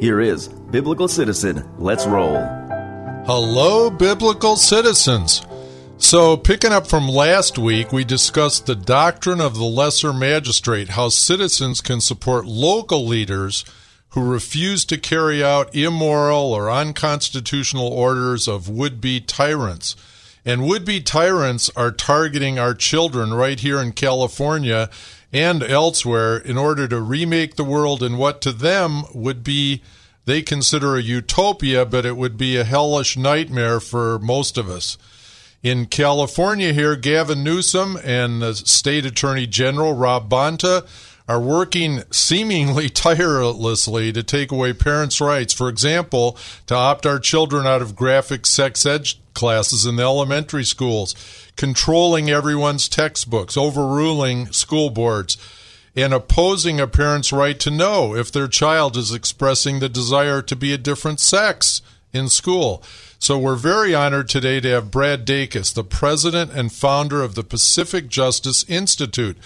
Here is Biblical Citizen. Let's roll. Hello, Biblical Citizens. So, picking up from last week, we discussed the doctrine of the lesser magistrate, how citizens can support local leaders who refuse to carry out immoral or unconstitutional orders of would be tyrants. And would be tyrants are targeting our children right here in California and elsewhere in order to remake the world in what to them would be, they consider a utopia, but it would be a hellish nightmare for most of us. In California, here, Gavin Newsom and the State Attorney General Rob Bonta are working seemingly tirelessly to take away parents' rights. For example, to opt our children out of graphic sex ed classes in the elementary schools, controlling everyone's textbooks, overruling school boards, and opposing a parent's right to know if their child is expressing the desire to be a different sex in school. So we're very honored today to have Brad Dacus, the president and founder of the Pacific Justice Institute.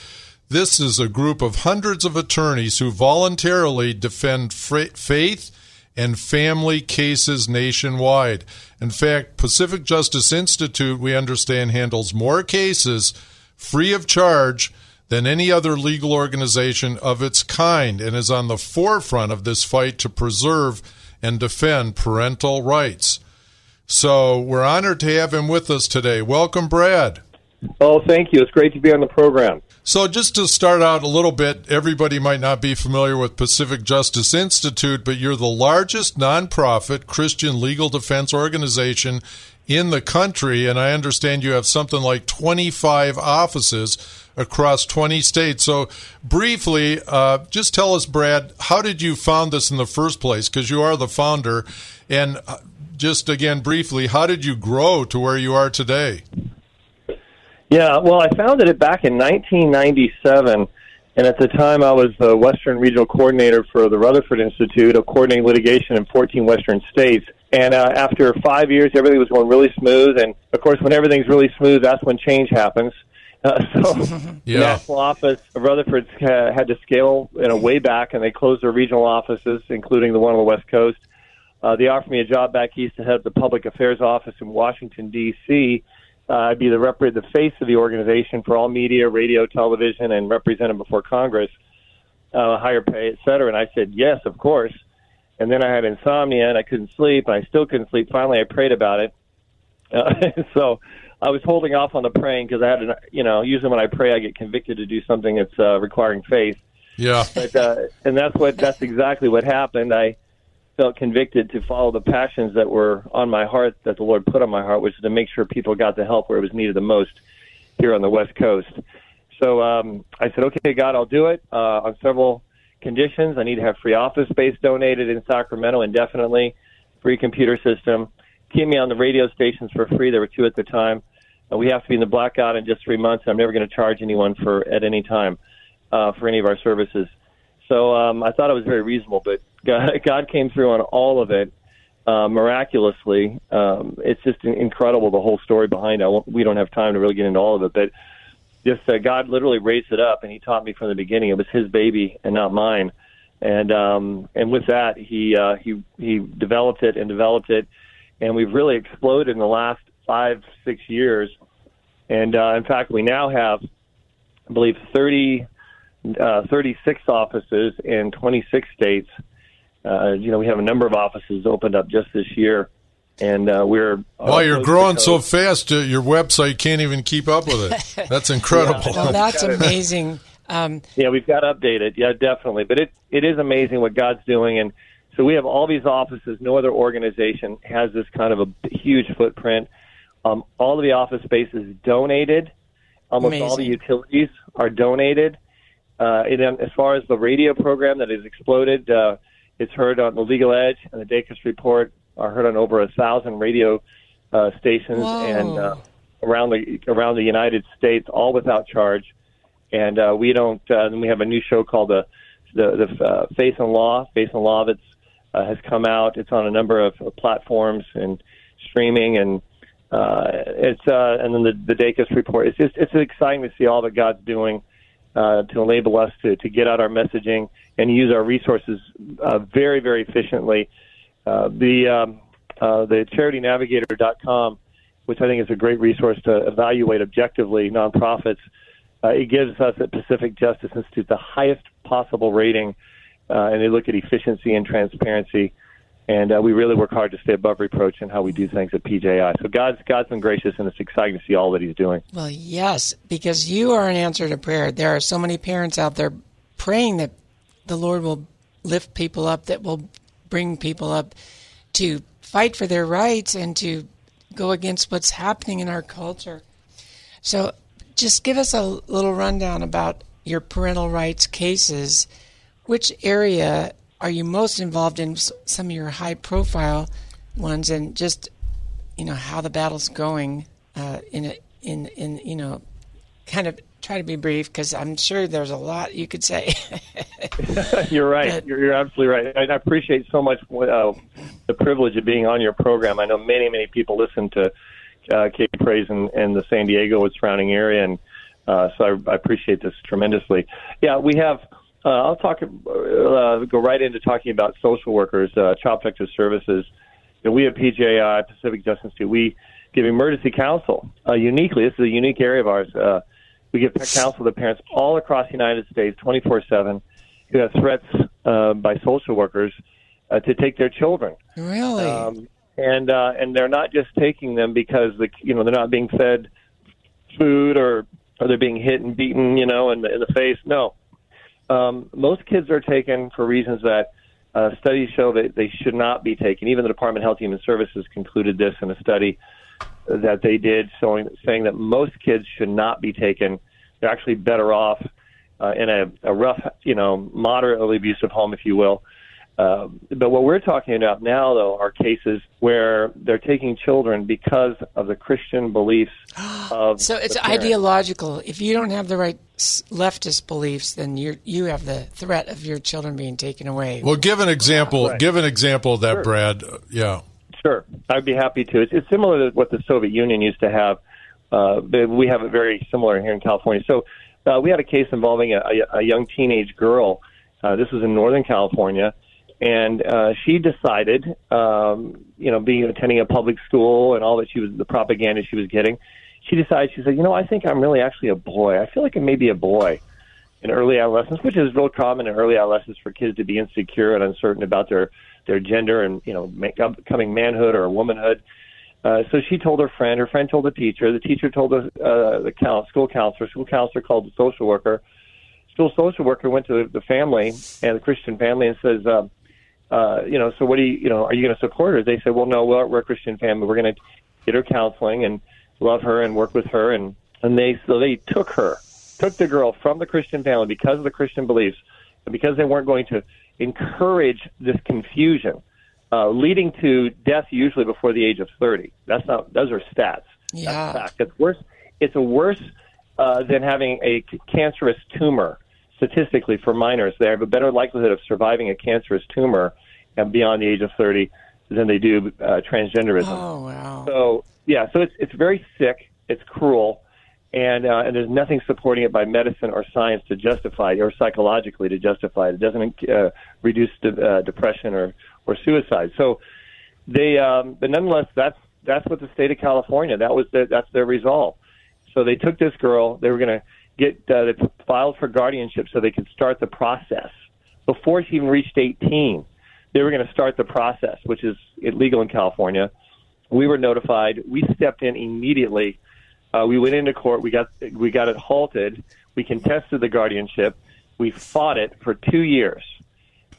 This is a group of hundreds of attorneys who voluntarily defend faith and family cases nationwide. In fact, Pacific Justice Institute, we understand, handles more cases free of charge than any other legal organization of its kind and is on the forefront of this fight to preserve and defend parental rights. So we're honored to have him with us today. Welcome, Brad. Oh, thank you. It's great to be on the program. So, just to start out a little bit, everybody might not be familiar with Pacific Justice Institute, but you're the largest nonprofit Christian legal defense organization in the country, and I understand you have something like 25 offices across 20 states. So, briefly, uh, just tell us, Brad, how did you found this in the first place? Because you are the founder, and uh, just again, briefly, how did you grow to where you are today? Yeah, well, I founded it back in 1997, and at the time I was the Western Regional Coordinator for the Rutherford Institute of Coordinating Litigation in 14 Western states. And uh, after five years, everything was going really smooth. And of course, when everything's really smooth, that's when change happens. Uh, so yeah. the national office of Rutherford uh, had to scale in a way back, and they closed their regional offices, including the one on the West Coast. Uh, they offered me a job back east to head up the public affairs office in Washington, D.C., uh, I'd be the rep- the face of the organization for all media, radio, television, and represent them before Congress, uh, higher pay, et cetera. And I said yes, of course. And then I had insomnia and I couldn't sleep, and I still couldn't sleep. Finally, I prayed about it. Uh, so I was holding off on the praying because I had, to, you know, usually when I pray, I get convicted to do something that's uh, requiring faith. Yeah. But, uh, and that's what that's exactly what happened. I felt convicted to follow the passions that were on my heart that the Lord put on my heart, which is to make sure people got the help where it was needed the most here on the West Coast. So um, I said, okay, God, I'll do it uh, on several conditions. I need to have free office space donated in Sacramento indefinitely, free computer system, keep me on the radio stations for free. There were two at the time. Uh, we have to be in the blackout in just three months. I'm never going to charge anyone for at any time uh, for any of our services. So um, I thought it was very reasonable, but God, God came through on all of it uh, miraculously. Um, it's just incredible the whole story behind it. We don't have time to really get into all of it, but just uh, God literally raised it up, and He taught me from the beginning it was His baby and not mine. And um, and with that, He uh, He He developed it and developed it, and we've really exploded in the last five six years. And uh, in fact, we now have, I believe, 30, uh, 36 offices in 26 states Uh, you know, we have a number of offices opened up just this year, and uh, we're. Well, you're growing so fast, uh, your website can't even keep up with it. That's incredible. Well, that's amazing. Um, yeah, we've got to update it. Yeah, definitely. But it it is amazing what God's doing, and so we have all these offices. No other organization has this kind of a huge footprint. Um, all of the office space is donated. Almost all the utilities are donated. Uh, and then as far as the radio program that has exploded, uh, it's heard on the Legal Edge and the Dacus Report are heard on over a thousand radio uh, stations Whoa. and uh, around the around the United States, all without charge. And uh, we don't. Uh, then we have a new show called the the, the uh, Faith and Law. Faith and Law that's uh, has come out. It's on a number of uh, platforms and streaming, and uh, it's uh, and then the the Dacus report. It's just it's exciting to see all that God's doing uh, to enable us to to get out our messaging and use our resources uh, very very efficiently. Uh, the um, uh, the CharityNavigator.com, which I think is a great resource to evaluate objectively nonprofits. Uh, it gives us at Pacific Justice Institute the highest possible rating, uh, and they look at efficiency and transparency. And uh, we really work hard to stay above reproach in how we do things at PJI. So God's God's been gracious, and it's exciting to see all that He's doing. well, yes, because you are an answer to prayer. There are so many parents out there praying that the Lord will lift people up, that will bring people up to fight for their rights and to go against what's happening in our culture. So, just give us a little rundown about your parental rights cases. Which area are you most involved in? Some of your high profile ones, and just you know how the battle's going uh, in a, in in you know kind of try to be brief because I'm sure there's a lot you could say. you're right. But- You're, you're absolutely right. And I appreciate so much uh, the privilege of being on your program. I know many, many people listen to uh, Cape Praise and, and the San Diego and surrounding area, and uh, so I, I appreciate this tremendously. Yeah, we have. Uh, I'll talk. Uh, go right into talking about social workers, uh, child protective services. You know, we at PJI Pacific Justice Institute, we give emergency counsel uh, uniquely. This is a unique area of ours. Uh, we give counsel to parents all across the United States, 24/7, who have threats uh, by social workers uh, to take their children. really? Um, and uh, and they're not just taking them because the you know they're not being fed food or or they're being hit and beaten you know in the in the face. No, um, most kids are taken for reasons that uh, studies show that they should not be taken. Even the Department of Health and Human Services concluded this in a study that they did, showing saying that most kids should not be taken. They're actually better off uh, in a, a rough, you know, moderately abusive home, if you will. Uh, but what we're talking about now, though, are cases where they're taking children because of the Christian beliefs of. so it's the ideological. If you don't have the right leftist beliefs, then you you have the threat of your children being taken away. Well, give an example. Right. Give an example of that, Sure. Brad. Uh, Yeah. Sure, I'd be happy to. It's, it's similar to what the Soviet Union used to have. Uh, we have it very similar here in California. So uh, we had a case involving a, a, a young teenage girl. Uh, this was in Northern California, and uh, she decided, um, you know, being attending a public school and all that she was, the propaganda she was getting, she decided. She said, you know, I think I'm really actually a boy. I feel like I may be a boy in early adolescence, which is real common in early adolescence for kids to be insecure and uncertain about their their gender and you know make, becoming manhood or womanhood. Uh, so she told her friend. Her friend told the teacher. The teacher told the uh, the count, school counselor. School counselor called the social worker. School social worker went to the family and the Christian family and says, uh, uh, you know, so what do you, you know, are you going to support her? They said, well, no, we're, we're a Christian family. We're going to get her counseling and love her and work with her. And and they so they took her, took the girl from the Christian family because of the Christian beliefs, and because they weren't going to encourage this confusion, uh, leading to death usually before the age of 30. That's not; those are stats. Yeah. That's fact. It's worse. It's a worse uh, than having a cancerous tumor. Statistically, for minors, they have a better likelihood of surviving a cancerous tumor and beyond the age of 30 than they do uh, transgenderism. oh wow! So yeah, so it's it's very sick. It's cruel, and uh, and there's nothing supporting it by medicine or science to justify it, or psychologically to justify it. It doesn't uh, reduce de- uh, depression or or suicide. So they, um, but nonetheless, that's that's what the state of California. That was their, that's their resolve. So they took this girl. They were going to get uh, filed for guardianship so they could start the process before she even reached 18. they were going to start the process, which is illegal in California. We were notified. We stepped in immediately. Uh, we went into court. We got we got it halted. We contested the guardianship. We fought it for two years,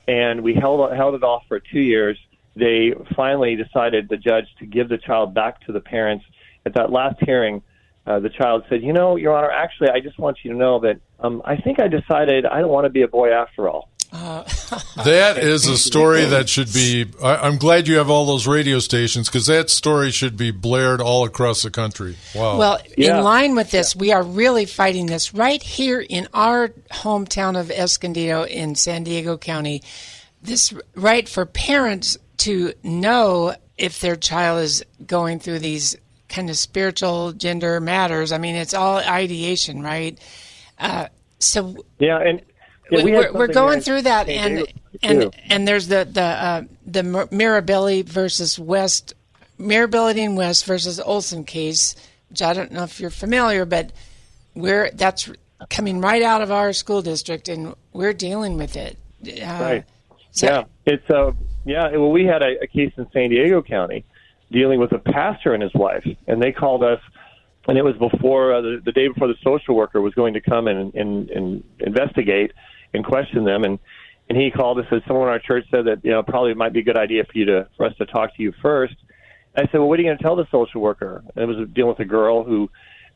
and we held held it off for two years. They finally decided the judge to give the child back to the parents. At that last hearing, uh, the child said, "You know, Your Honor, actually, I just want you to know that um, I think I decided I don't want to be a boy after all." that is a story that should be. I, am glad you have all those radio stations because that story should be blared all across the country. Wow. Well, yeah. in line with this, we are really fighting this right here in our hometown of Escondido in San Diego County. This right for parents to know if their child is going through these kind of spiritual gender matters. I mean, it's all ideation, right? Uh, so yeah, and yeah, we are we're going through that, and and and there's the the uh, the Mirabelli versus West, Mirabelli and West versus Olson case, which I don't know if you're familiar, but we're that's coming right out of our school district, and we're dealing with it. Uh, right. So, yeah, it's uh, yeah. Well, we had a, a case in San Diego County dealing with a pastor and his wife, and they called us and it was before uh, the, the day before the social worker was going to come and, and, and investigate and question them. And and he called us and said someone in our church said that you know probably it might be a good idea for you to for us to talk to you first. I said, well, what are you going to tell the social worker? And it was dealing with a girl who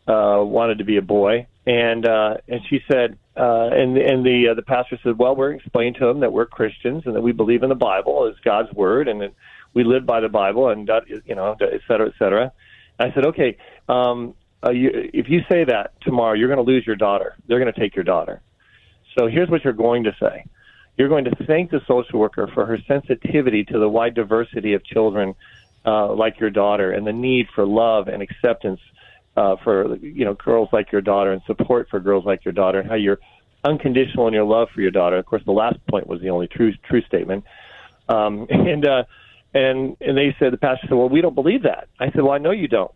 uh, wanted to be a boy, and uh, and she said, uh, and and the uh, the pastor said, well, we're explaining to them that we're Christians and that we believe in the Bible as God's word, and that we live by the Bible, and you know, et cetera, et cetera. I said, okay, um, uh, you, if you say that tomorrow, you're going to lose your daughter. They're going to take your daughter. So here's what you're going to say. You're going to thank the social worker for her sensitivity to the wide diversity of children uh, like your daughter and the need for love and acceptance uh, for you know girls like your daughter and support for girls like your daughter and how you're unconditional in your love for your daughter. Of course, the last point was the only true true statement. Um, and uh, and and they said the pastor said, "Well, we don't believe that." I said, "Well, I know you don't,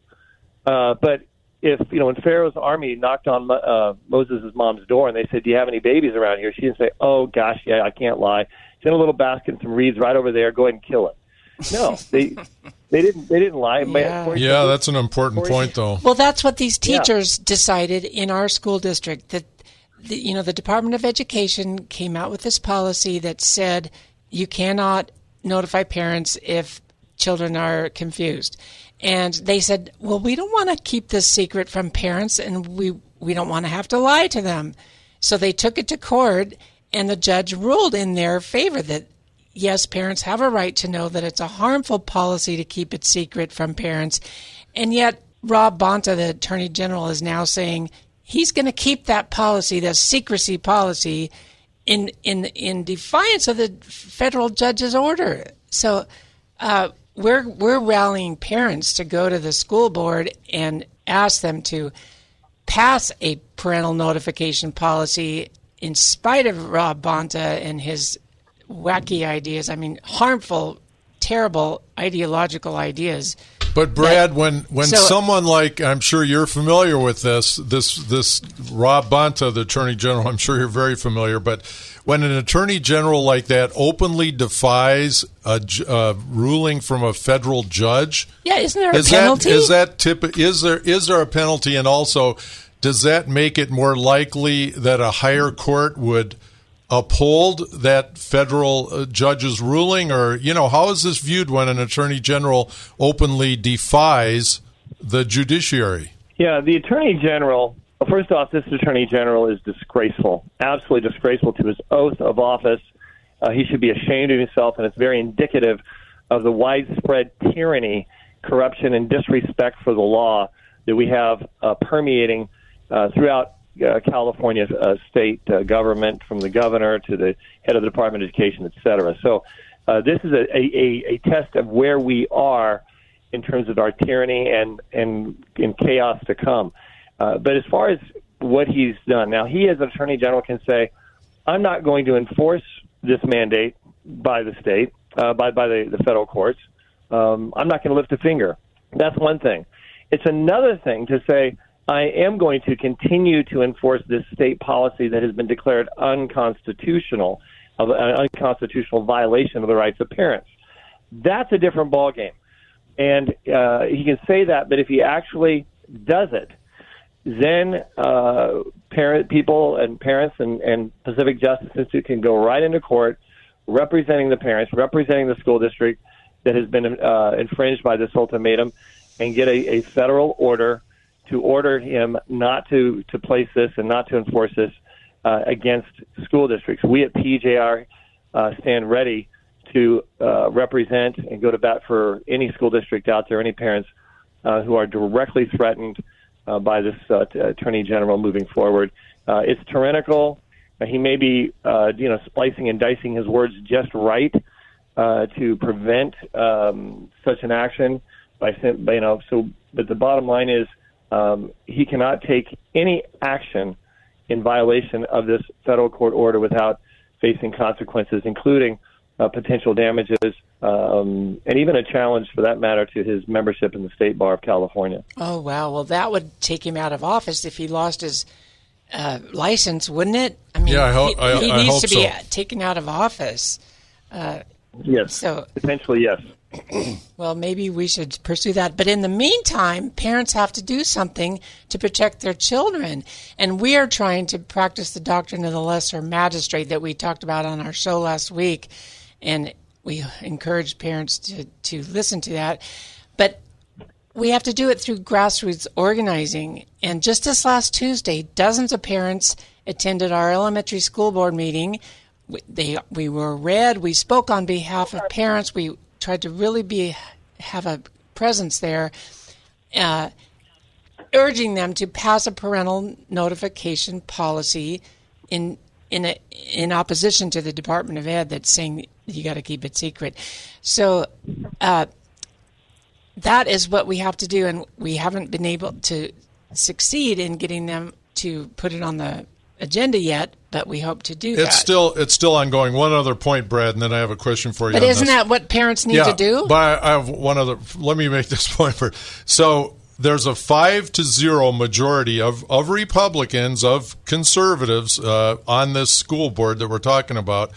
uh, but if you know when Pharaoh's army knocked on uh, Moses' mom's door and they said, "Do you have any babies around here?" She didn't say, "Oh gosh, yeah, I can't lie. It's in a little basket and some reeds right over there. Go ahead and kill it." No, they they didn't they didn't lie. Yeah, yeah that's an important point, though. Well, that's what these teachers yeah. decided in our school district that the, you know the Department of Education came out with this policy that said you cannot notify parents if children are confused. And they said, "Well, we don't want to keep this secret from parents, and we we don't want to have to lie to them." So they took it to court, and the judge ruled in their favor that yes, parents have a right to know that it's a harmful policy to keep it secret from parents, and yet Rob Bonta, the Attorney General, is now saying he's going to keep that policy, that secrecy policy, in in in defiance of the federal judge's order. So. Uh, we're we're rallying parents to go to the school board and ask them to pass a parental notification policy in spite of Rob Bonta and his wacky ideas. I mean, harmful, terrible ideological ideas. But Brad, that, when when so, someone like I'm sure you're familiar with this this this Rob Bonta, the Attorney General, I'm sure you're very familiar, but when an attorney general like that openly defies a, a ruling from a federal judge, yeah, isn't there a is penalty? That, is that tip? Is there is there a penalty? And also, does that make it more likely that a higher court would? Uphold that federal uh, judge's ruling or you know how is this viewed when an attorney general openly defies the judiciary yeah the attorney general first off, this attorney general is disgraceful, absolutely disgraceful to his oath of office. Uh, he should be ashamed of himself, and it's very indicative of the widespread tyranny, corruption, and disrespect for the law that we have uh, permeating uh, throughout uh, California uh, state uh, government, from the governor to the head of the Department of Education, et cetera. So, uh, this is a, a, a test of where we are in terms of our tyranny and and in chaos to come. Uh, but as far as what he's done, now he as attorney general can say, I'm not going to enforce this mandate by the state, uh, by by the, the federal courts. Um, I'm not going to lift a finger. That's one thing. It's another thing to say I am going to continue to enforce this state policy that has been declared unconstitutional an unconstitutional violation of the rights of parents. That's a different ballgame. And uh, he can say that, but if he actually does it, then uh, parent people and parents and, and Pacific Justice Institute can go right into court representing the parents, representing the school district that has been uh, infringed by this ultimatum, and get a, a federal order to order him not to, to place this and not to enforce this uh, against school districts. We at PJR uh, stand ready to uh, represent and go to bat for any school district out there, any parents uh, who are directly threatened uh, by this uh, t- attorney general moving forward. Uh, it's tyrannical. Uh, he may be, uh, you know, splicing and dicing his words just right uh, to prevent um, such an action. By, you know, so but the bottom line is um, he cannot take any action in violation of this federal court order without facing consequences, including uh, potential damages, um, and even a challenge, for that matter, to his membership in the State Bar of California. Oh, wow. Well, that would take him out of office if he lost his uh, license, wouldn't it? I mean, yeah, I hope, he, he I, needs to be so. taken out of office. Uh, yes. So potentially, yes. well, maybe we should pursue that. But in the meantime, parents have to do something to protect their children. And we are trying to practice the doctrine of the lesser magistrate that we talked about on our show last week. And we encourage parents to, to listen to that. But we have to do it through grassroots organizing. And just this last Tuesday, dozens of parents attended our elementary school board meeting. We, they, we were read. We spoke on behalf of parents. We tried to really be have a presence there, uh, urging them to pass a parental notification policy in in a, in opposition to the Department of Ed that's saying you got to keep it secret. So. Uh, that is what we have to do, and we haven't been able to succeed in getting them to put it on the agenda yet, but we hope to do it's that. It's still it's still ongoing. One other point, Brad, and then I have a question for you. But isn't that what parents need yeah, to do? But I have one other. Let me make this point for. So there's a five to zero majority of of Republicans of conservatives uh, on this school board that we're talking about.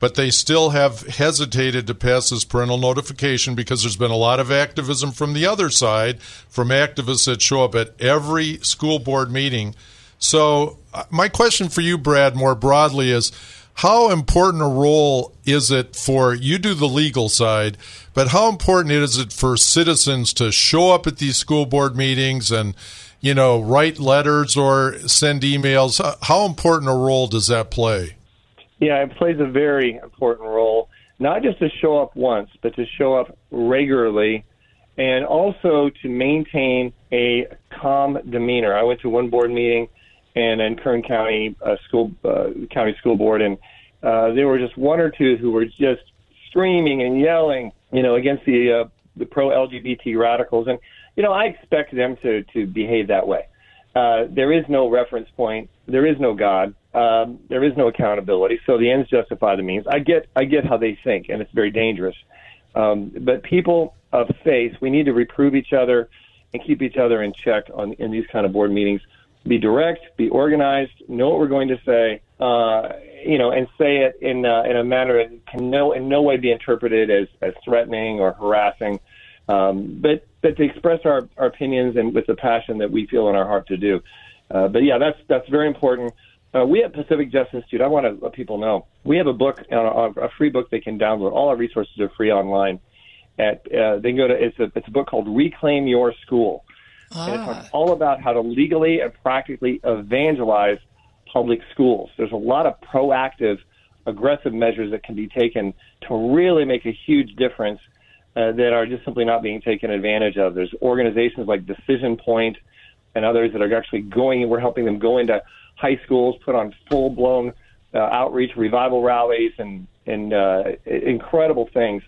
But they still have hesitated to pass this parental notification because there's been a lot of activism from the other side, from activists that show up at every school board meeting so, uh, my question for you, Brad, more broadly is how important a role is it for you do the legal side, but how important is it for citizens to show up at these school board meetings and you know write letters or send emails? How important a role does that play? Yeah, it plays a very important role, not just to show up once, but to show up regularly and also to maintain a calm demeanor. I went to one board meeting and in Kern County uh, School uh, County School Board, and uh, there were just one or two who were just screaming and yelling, you know, against the uh, the pro LGBT radicals, and you know, I expect them to to behave that way. Uh, there is no reference point. There is no God. Um, there is no accountability. So the ends justify the means. I get I get how they think, and it's very dangerous. Um, but people of faith, we need to reprove each other and keep each other in check on in these kind of board meetings be direct, be organized, know what we're going to say, uh, you know, and say it in uh, in a manner that can no in no way be interpreted as as threatening or harassing, um, but but to express our, our opinions and with the passion that we feel in our heart to do. Uh, but yeah, that's that's very important. Uh, we at Pacific Justice Institute, I want to let people know we have a book, uh, a free book they can download. All our resources are free online. At uh, they can go to it's a it's a book called Reclaim Your School Ah. And it talks ah. all about how to legally and practically evangelize public schools. There's a lot of proactive, aggressive measures that can be taken to really make a huge difference uh, that are just simply not being taken advantage of. There's organizations like Decision Point and others that are actually going, we're helping them go into high schools, put on full blown uh, outreach, revival rallies, and, and uh, incredible things.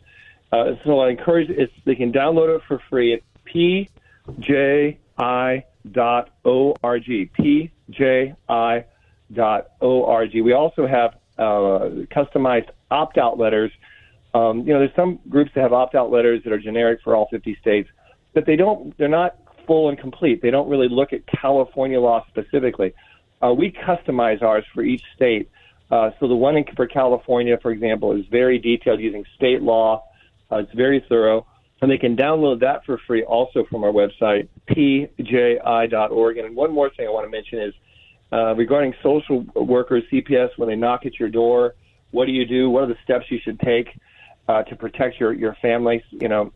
Uh, so I encourage it's, they can download it for free at P pji dot org. pji dot org. We also have uh, customized opt out letters. Um, you know, there's some groups that have opt out letters that are generic for all 50 states, but they don't. They're not full and complete. They don't really look at California law specifically. Uh, we customize ours for each state Uh, so the one in, for California, for example, is very detailed using state law. Uh, it's very thorough. And they can download that for free also from our website, pji.org. And one more thing I want to mention is uh, regarding social workers, CPS, when they knock at your door, what do you do? What are the steps you should take uh, to protect your, your family? You know,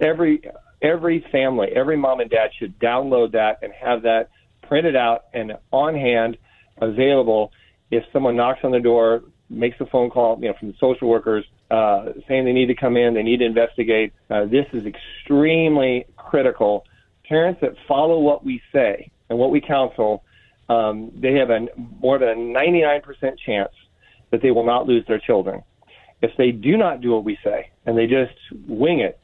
every every family, every mom and dad should download that and have that printed out and on hand, available. If someone knocks on the door, makes a phone call, you know, from the social workers uh, saying they need to come in, they need to investigate. Uh, this is extremely critical. Parents that follow what we say and what we counsel, um, they have a more than a 99% chance that they will not lose their children. If they do not do what we say and they just wing it,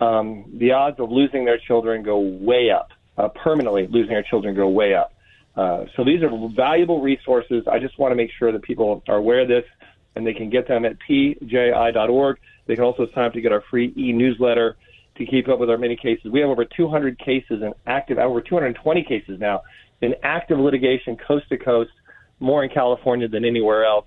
um, the odds of losing their children go way up. Uh, permanently losing their children go way up. Uh, so these are valuable resources. I just want to make sure that people are aware of this, and they can get them at pji.org. They can also sign up to get our free e-newsletter to keep up with our many cases. We have over 200 cases in active, over 220 cases now in active litigation, coast to coast, more in California than anywhere else.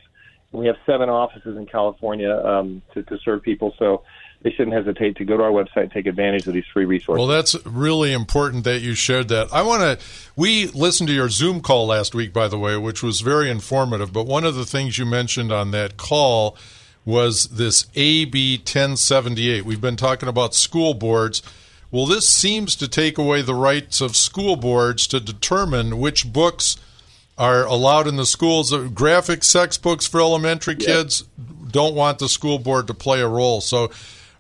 And We have seven offices in California um, to, to serve people. So they shouldn't hesitate to go to our website and take advantage of these free resources. Well, that's really important that you shared that. I want to. We listened to your Zoom call last week, by the way, which was very informative. But one of the things you mentioned on that call was this AB 1078. We've been talking about school boards. Well, this seems to take away the rights of school boards to determine which books are allowed in the schools. Uh, graphic sex books for elementary kids don't want the school board to play a role. So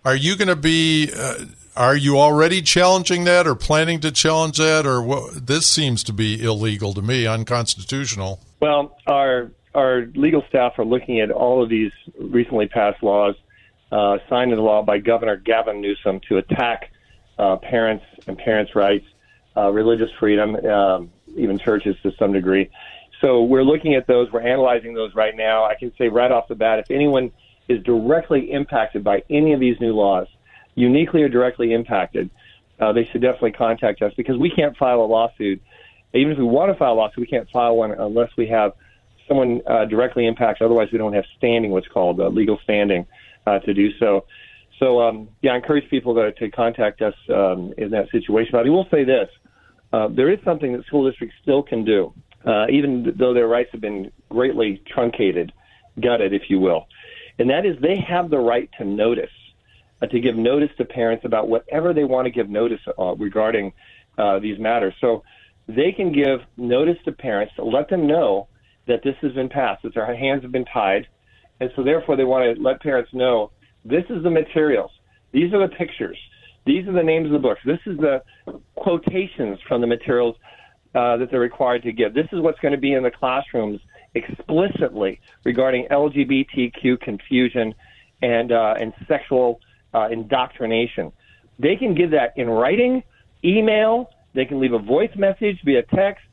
are you going to be? Uh, are you already challenging that, or planning to challenge that, or what? This seems to be illegal to me, unconstitutional. Well, our our legal staff are looking at all of these recently passed laws uh, signed into law by Governor Gavin Newsom to attack uh, parents and parents' rights, uh, religious freedom, um, even churches to some degree. So we're looking at those. We're analyzing those right now. I can say right off the bat, if anyone is directly impacted by any of these new laws, uniquely or directly impacted, uh, they should definitely contact us because we can't file a lawsuit. Even if we want to file a lawsuit, we can't file one unless we have someone uh, directly impacted. Otherwise, we don't have standing, what's called uh, legal standing, uh, to do so. So, um, yeah, I encourage people to, to contact us um, in that situation. But I will say this uh, there is something that school districts still can do, uh, even though their rights have been greatly truncated, gutted, if you will and that is they have the right to notice, uh, to give notice to parents about whatever they want to give notice uh, regarding uh, these matters. So they can give notice to parents to let them know that this has been passed, that their hands have been tied, and so therefore they want to let parents know this is the materials, these are the pictures, these are the names of the books, this is the quotations from the materials uh, that they're required to give. This is what's going to be in the classrooms explicitly regarding LGBTQ confusion and uh, and sexual uh, indoctrination. They can give that in writing, email. They can leave a voice message via text.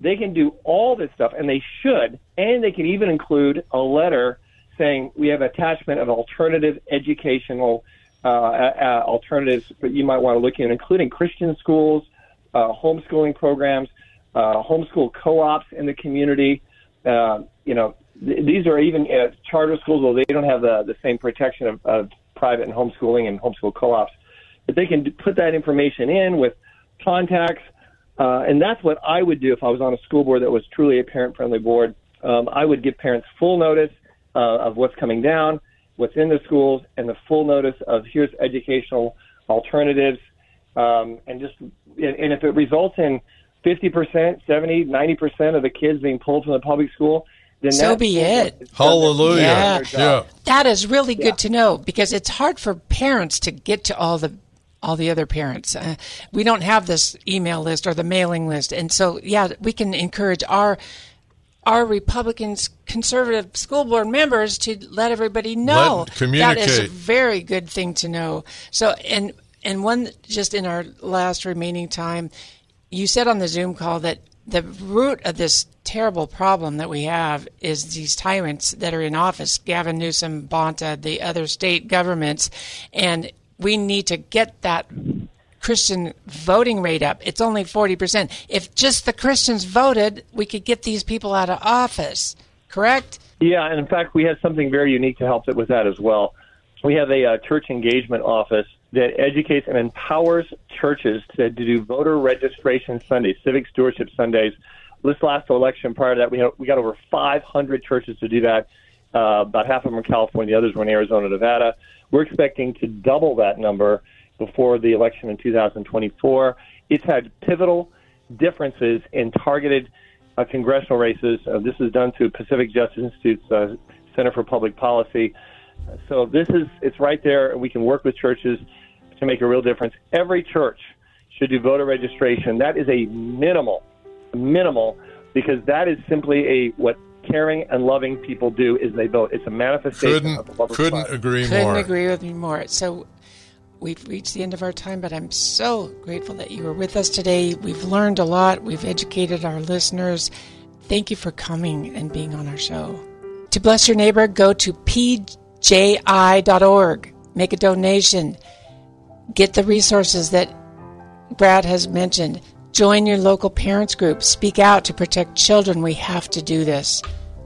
They can do all this stuff, and they should. And they can even include a letter saying we have attachment of alternative educational uh, uh, alternatives that you might want to look in, including Christian schools, uh, homeschooling programs, uh, homeschool co-ops in the community, uh, you know, th- these are even uh, charter schools, Well, they don't have the, the same protection of, of private and homeschooling and homeschool co-ops, but they can put that information in with contacts, uh, and that's what I would do if I was on a school board that was truly a parent-friendly board. Um, I would give parents full notice uh, of what's coming down, what's in the schools, and the full notice of here's educational alternatives, um, and just and if it results in 50%, 70, 90% of the kids being pulled from the public school, then so be it. Hallelujah. Yeah. yeah. That is really good to know because it's hard for parents to get to all the all the other parents. Uh, we don't have this email list or the mailing list. And so yeah, we can encourage our our Republicans, conservative school board members to let everybody know. Let, communicate. That is a very good thing to know. So, and and one just in our last remaining time, you said on the Zoom call that the root of this terrible problem that we have is these tyrants that are in office Gavin Newsom, Bonta, the other state governments, and we need to get that Christian voting rate up. It's only 40%. If just the Christians voted, we could get these people out of office, correct? Yeah, and in fact, we had something very unique to help with that as well. We have a uh, church engagement office that educates and empowers churches to, to do voter registration Sundays, civic stewardship Sundays. This last election, prior to that, we, had, we got over 500 churches to do that. Uh, about half of them are in California, the others were in Arizona, Nevada. We're expecting to double that number before the election in 2024. It's had pivotal differences in targeted uh, congressional races. Uh, this is done through Pacific Justice Institute's uh, Center for Public Policy. So this is it's right there, and we can work with churches to make a real difference. Every church should do voter registration. That is a minimal, minimal, because that is simply a what caring and loving people do is they vote. It's a manifestation couldn't, of the love couldn't Christ. agree Couldn't more. agree with me more. So we've reached the end of our time, but I'm so grateful that you were with us today. We've learned a lot. We've educated our listeners. Thank you for coming and being on our show. To bless your neighbor, go to pji.org. Make a donation. Get the resources that Brad has mentioned. Join your local parents group. Speak out to protect children. We have to do this.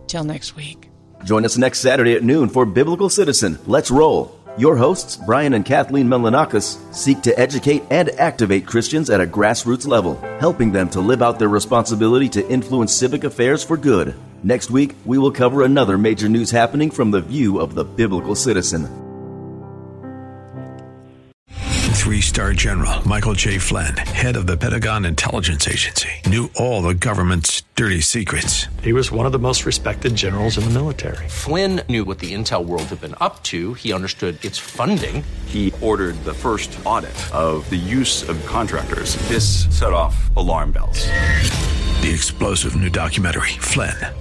Till next week. Join us next Saturday at noon for Biblical Citizen. Let's roll. Your hosts, Brian and Kathleen Melanakis, seek to educate and activate Christians at a grassroots level, helping them to live out their responsibility to influence civic affairs for good. Next week, we will cover another major news happening from the view of the biblical citizen. Three star general Michael J. Flynn, head of the Pentagon Intelligence Agency, knew all the government's dirty secrets. He was one of the most respected generals in the military. Flynn knew what the intel world had been up to. He understood its funding. He ordered the first audit of the use of contractors. This set off alarm bells. The explosive new documentary, Flynn,